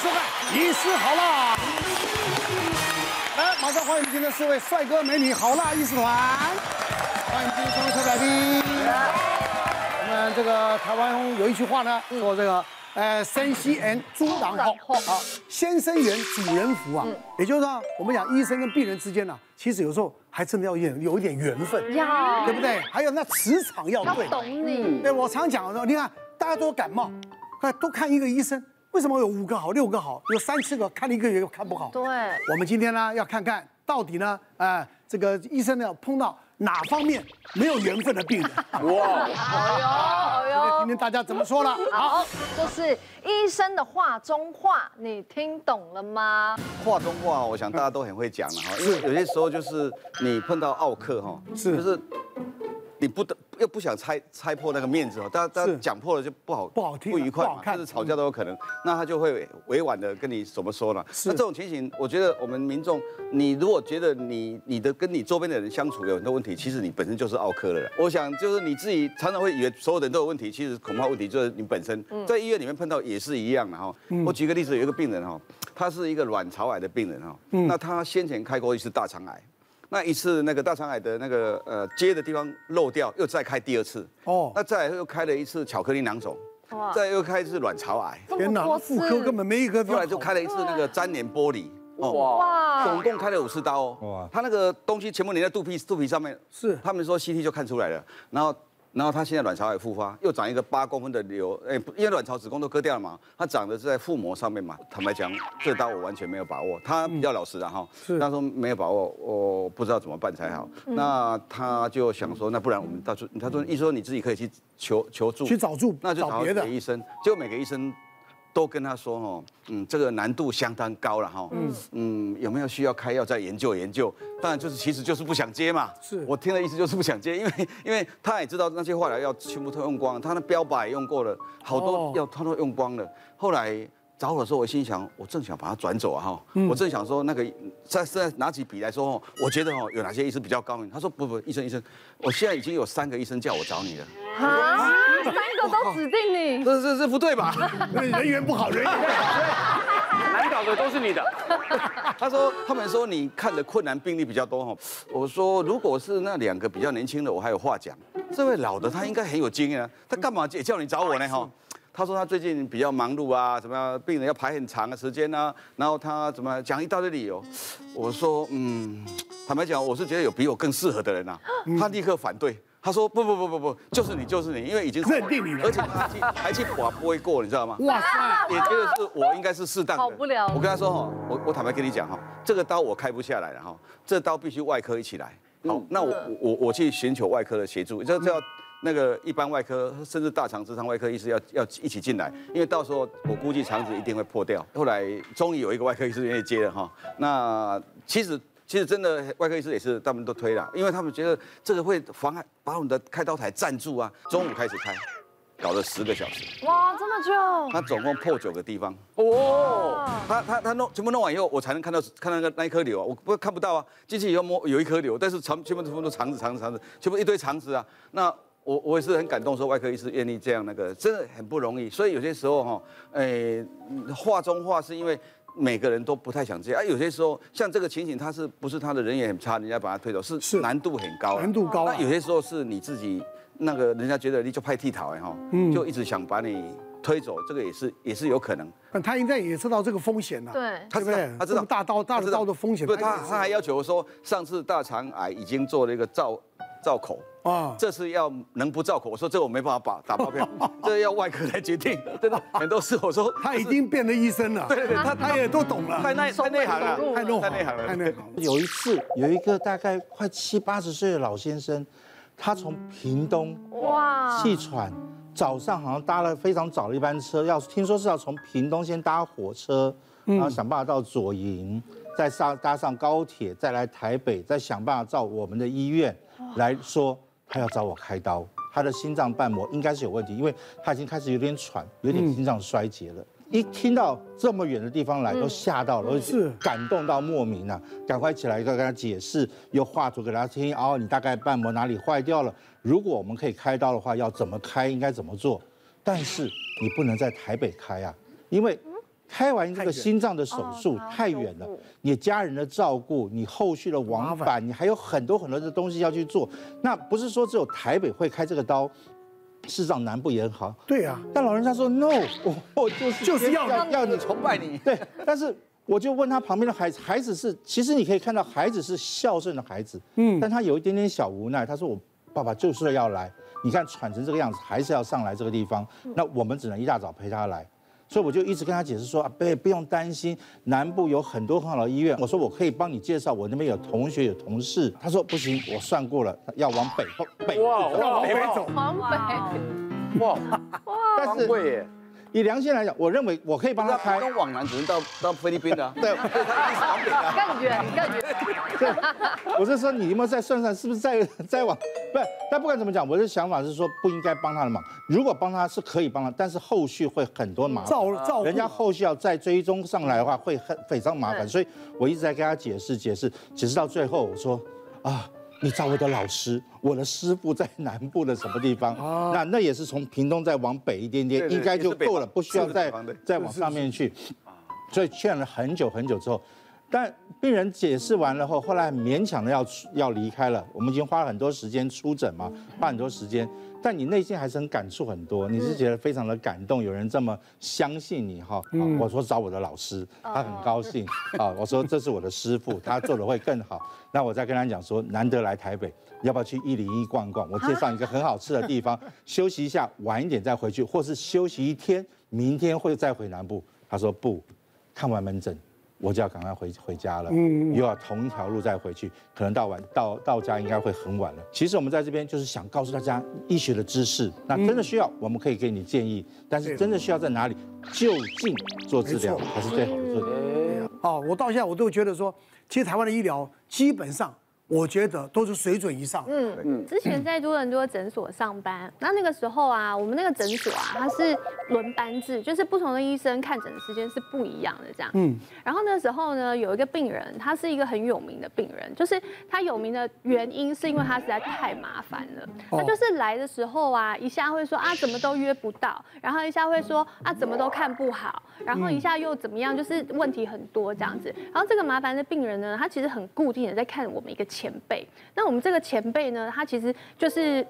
收看《医师好辣》。来，马上欢迎今天的四位帅哥美女好辣医师团。欢迎今天三位特别来宾。我们这个台湾有一句话呢，说这个。呃，生西人猪郎后啊，先生缘，主人福啊。也就是说，我们讲医生跟病人之间呢，其实有时候还真的要有有一点缘分，要对不对？还有那磁场要对。懂你。对，我常讲的时候，你看大家都感冒，看都看一个医生，为什么有五个好，六个好，有三四个看一个月看不好？对。我们今天呢，要看看到底呢，呃，这个医生呢碰到。哪方面没有缘分的病人？哇，好哟，好哟，今天大家怎么说了。好，就是医生的话中话，你听懂了吗？话中话，我想大家都很会讲了哈，因为有些时候就是你碰到奥克哈，是，就是你不得。又不想拆拆破那个面子哦，大家大家讲破了就不好不好听不愉快嘛，甚至吵架都有可能。那他就会委婉的跟你怎么说呢？那这种情形，我觉得我们民众，你如果觉得你你的跟你周边的人相处有很多问题，其实你本身就是奥客了。我想就是你自己常常会以为所有人都有问题，其实恐怕问题就是你本身。在医院里面碰到也是一样的哈。我举个例子，有一个病人哈，他是一个卵巢癌的病人哈，那他先前开过一次大肠癌。那一次那个大肠癌的那个呃接的地方漏掉，又再开第二次哦，那再来又开了一次巧克力囊肿，哇，再又开一次卵巢癌，天哪，妇科根本没一个。后来就开了一次那个粘连玻璃，哇，总共开了五次刀哦，哇，他那个东西全部粘在肚皮肚皮上面，是，他们说 CT 就看出来了，然后。然后他现在卵巢癌复发，又长一个八公分的瘤，哎，因为卵巢子宫都割掉了嘛，他长的是在腹膜上面嘛。坦白讲，这刀我完全没有把握。他比较老实的哈，他说没有把握，我不知道怎么办才好。那他就想说，那不然我们到时候，他说医生说你自己可以去求求助，去找助，那就找别的医生。结果每个医生。都跟他说哦，嗯，这个难度相当高了哈，嗯嗯，有没有需要开药再研究研究？当然就是其实就是不想接嘛。是我听的意思就是不想接，因为因为他也知道那些化疗药全部都用光了，他那标靶也用过了，好多药他都用光了。后来找我的时候，我心想，我正想把他转走啊哈，我正想说那个再再拿起笔来说哦，我觉得哦有哪些医生比较高明？他说不不，医生医生，我现在已经有三个医生叫我找你了。啊。都指定你，这这这不对吧？人缘不好，人缘不好，难搞的都是你的。他说，他们说你看的困难病例比较多哈。我说，如果是那两个比较年轻的，我还有话讲。这位老的他应该很有经验啊，他干嘛也叫你找我呢？哈，他说他最近比较忙碌啊，什么样，病人要排很长的时间啊，然后他怎么讲一大堆理由。我说，嗯，坦白讲，我是觉得有比我更适合的人啊。他立刻反对。他说不不不不不，就是你就是你，因为已经认定你了，而且他还去还去划不会过，你知道吗？哇塞！也觉得是我应该是适当的。好不了。我跟他说哈，我我坦白跟你讲哈，这个刀我开不下来了哈，这刀必须外科一起来。好，那我我我去寻求外科的协助，这这要那个一般外科甚至大肠直肠外科医师要要一起进来，因为到时候我估计肠子一定会破掉。后来终于有一个外科医师愿意接了哈，那其实。其实真的，外科医师也是他们都推了，因为他们觉得这个会妨碍把我们的开刀台占住啊。中午开始开，搞了十个小时。哇，这么久！他总共破九个地方。哦。他他他弄全部弄完以后，我才能看到看到那个那一颗瘤啊，我不看不到啊。进去以后摸有一颗瘤，但是全全部全部都肠子肠子肠子，全部一堆肠子啊。那我我也是很感动，说外科医师愿意这样那个，真的很不容易。所以有些时候哈，哎，话中话是因为。每个人都不太想接啊，有些时候像这个情形，他是不是他的人也很差，人家把他推走，是是。难度很高，难度高。那有些时候是你自己那个人家觉得你就派替讨哎哈，就一直想把你推走，这个也是也是有可能。但他应该也知道这个风险呐，对，他知道，他知道大刀大刀的风险。不，他他还要求说，上次大肠癌已经做了一个造造口。啊，这是要能不造口？我说这我没办法把打包票，这要外科来决定。真的很多事，我说他已经变了医生了。对对对，他他也都懂了，太内太内行了，太内太内行了，太内行了。有一次，有一个大概快七八十岁的老先生，他从屏东哇气喘，早上好像搭了非常早的一班车，要听说是要从屏东先搭火车，然后想办法到左营，再上搭上高铁，再来台北，再想办法到我们的医院来说。他要找我开刀，他的心脏瓣膜应该是有问题，因为他已经开始有点喘，有点心脏衰竭了。一听到这么远的地方来，都吓到了，是感动到莫名啊！赶快起来，要跟他解释，又画图给他听。哦，你大概瓣膜哪里坏掉了？如果我们可以开刀的话，要怎么开？应该怎么做？但是你不能在台北开啊，因为开完这个心脏的手术太远了，你家人的照顾，你后续的往返，你还有很多很多的东西要去做。那不是说只有台北会开这个刀，事实上南部也很好。对啊，但老人家说 no，我我就是就是要要要你崇拜你。对，但是我就问他旁边的孩子，孩子是其实你可以看到孩子是孝顺的孩子，嗯，但他有一点点小无奈。他说我爸爸就是要来，你看喘成这个样子，还是要上来这个地方，那我们只能一大早陪他来。所以我就一直跟他解释说啊，不不用担心，南部有很多很好的医院。我说我可以帮你介绍，我那边有同学有同事。他说不行，我算过了，要往北北哇哇往北走，往北哇哇，但是。以良心来讲，我认为我可以帮他开。东往南只能到到菲律宾的。对，更远更远。对，我是说你有没有再算算，是不是再再往？不是，但不管怎么讲，我的想法是说不应该帮他的忙。如果帮他是可以帮他，但是后续会很多麻烦。照照人家后续要再追踪上来的话，会很非常麻烦。所以我一直在跟他解释解释，解释到最后我说啊。你找我的老师，我的师傅在南部的什么地方？那那也是从屏东再往北一点点，应该就够了，不需要再再往上面去。所以劝了很久很久之后，但病人解释完了后，后来勉强的要要离开了。我们已经花了很多时间出诊嘛，花很多时间。但你内心还是很感触很多，你是觉得非常的感动，有人这么相信你哈。我说找我的老师，他很高兴啊。我说这是我的师傅，他做的会更好。那我再跟他讲说，难得来台北，要不要去一零一逛逛？我介绍一个很好吃的地方，休息一下，晚一点再回去，或是休息一天，明天会再回南部。他说不，看完门诊。我就要赶快回回家了，嗯，又要同一条路再回去，可能到晚到到家应该会很晚了。其实我们在这边就是想告诉大家医学的知识，那真的需要我们可以给你建议，但是真的需要在哪里就近做治疗才是最好的做的。好，我到现在我都觉得说，其实台湾的医疗基本上。我觉得都是水准以上。嗯嗯，之前在多伦多诊所上班，那那个时候啊，我们那个诊所啊，它是轮班制，就是不同的医生看诊的时间是不一样的这样。嗯。然后那时候呢，有一个病人，他是一个很有名的病人，就是他有名的原因是因为他实在太麻烦了。他就是来的时候啊，一下会说啊怎么都约不到，然后一下会说啊怎么都看不好，然后一下又怎么样，就是问题很多这样子。然后这个麻烦的病人呢，他其实很固定的在看我们一个。前辈，那我们这个前辈呢，他其实就是，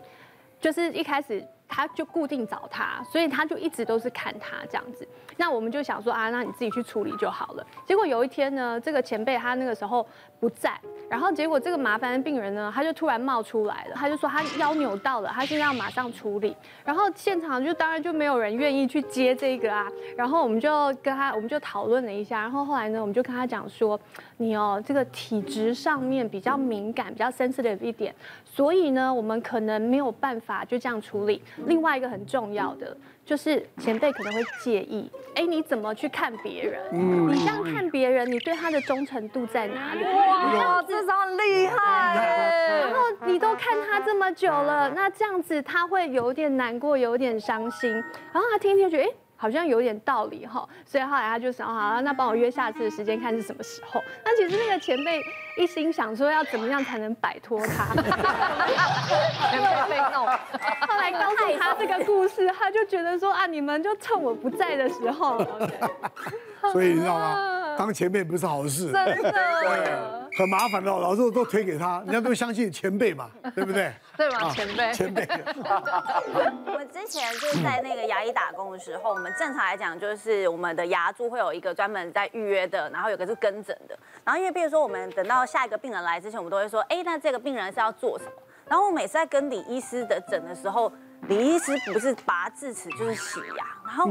就是一开始他就固定找他，所以他就一直都是看他这样子。那我们就想说啊，那你自己去处理就好了。结果有一天呢，这个前辈他那个时候不在，然后结果这个麻烦的病人呢，他就突然冒出来了，他就说他腰扭到了，他现在要马上处理。然后现场就当然就没有人愿意去接这个啊。然后我们就跟他，我们就讨论了一下。然后后来呢，我们就跟他讲说。你哦，这个体质上面比较敏感，比较 sensitive 一点，所以呢，我们可能没有办法就这样处理。另外一个很重要的就是前辈可能会介意，哎，你怎么去看别人？你这样看别人，你对他的忠诚度在哪里？哇，这招很厉害！然后你都看他这么久了，那这样子他会有点难过，有点伤心。然后他听听觉得，哎。好像有点道理哈，所以后来他就想，好了，那帮我约下次的时间，看是什么时候。那其实那个前辈一心想说，要怎么样才能摆脱他，前辈被弄。后来告诉他这个故事，他就觉得说啊，你们就趁我不在的时候。所以你知道吗？当前辈不是好事，真的，很麻烦的。老师都推给他，人家都相信前辈嘛，对不对？对吗？前辈，前辈。我们之前就是在那个牙医打工的时候，我们正常来讲就是我们的牙柱会有一个专门在预约的，然后有个是跟诊的。然后因为比如说我们等到下一个病人来之前，我们都会说，哎，那这个病人是要做什么？然后我每次在跟李医师的诊的时候，李医师不是拔智齿就是洗牙，然后。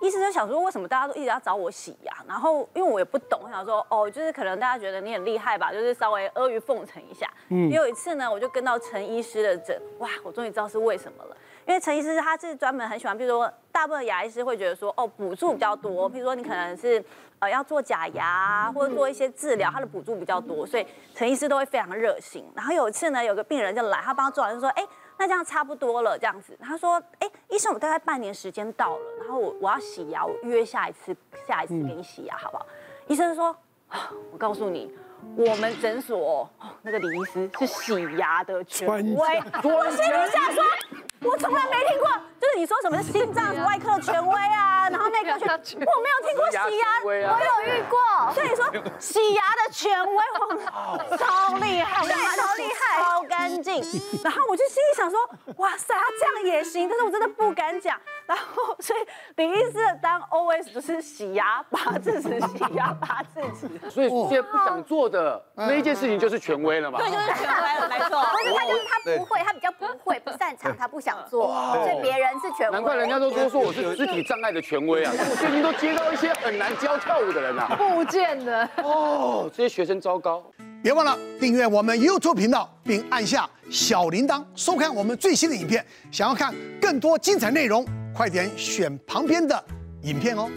医生就想说，为什么大家都一直要找我洗牙？然后因为我也不懂，我想说哦，就是可能大家觉得你很厉害吧，就是稍微阿谀奉承一下。嗯。有一次呢，我就跟到陈医师的诊，哇，我终于知道是为什么了。因为陈医师他是专门很喜欢，比如说大部分牙医师会觉得说，哦，补助比较多，比如说你可能是呃要做假牙或者做一些治疗，他的补助比较多，所以陈医师都会非常热心。然后有一次呢，有个病人就来，他帮他做完就说，哎。那这样差不多了，这样子。他说：“哎、欸，医生，我大概半年时间到了，然后我我要洗牙，我约下一次，下一次给你洗牙，好不好？”医生说：“我告诉你，我们诊所那个李医师是洗牙的权威。”我心里想说：“我从来没听过，就是你说什么心脏外科权威啊，然后那个去，我没有听过洗牙，我有遇过。所以说洗牙的权威，超厉害，超厉害，超干净。然后我就心里想说，哇塞，他这样也行，但是我真的不敢讲。然后所以李医师的当 OS 就是洗牙拔智齿，洗牙拔智齿。所以现在不想做的那一件事情就是权威了嘛？对，就是权威了，没错。不是他就是他不会，他比较不会，不擅长，他不想做，所以别人是权威。难怪人家都说说我是肢体障碍的权威啊！我最近都接到一些很难教跳舞的人啊，不见的哦，这些学生糟糕。别忘了订阅我们 YouTube 频道，并按下小铃铛，收看我们最新的影片。想要看更多精彩内容，快点选旁边的影片哦。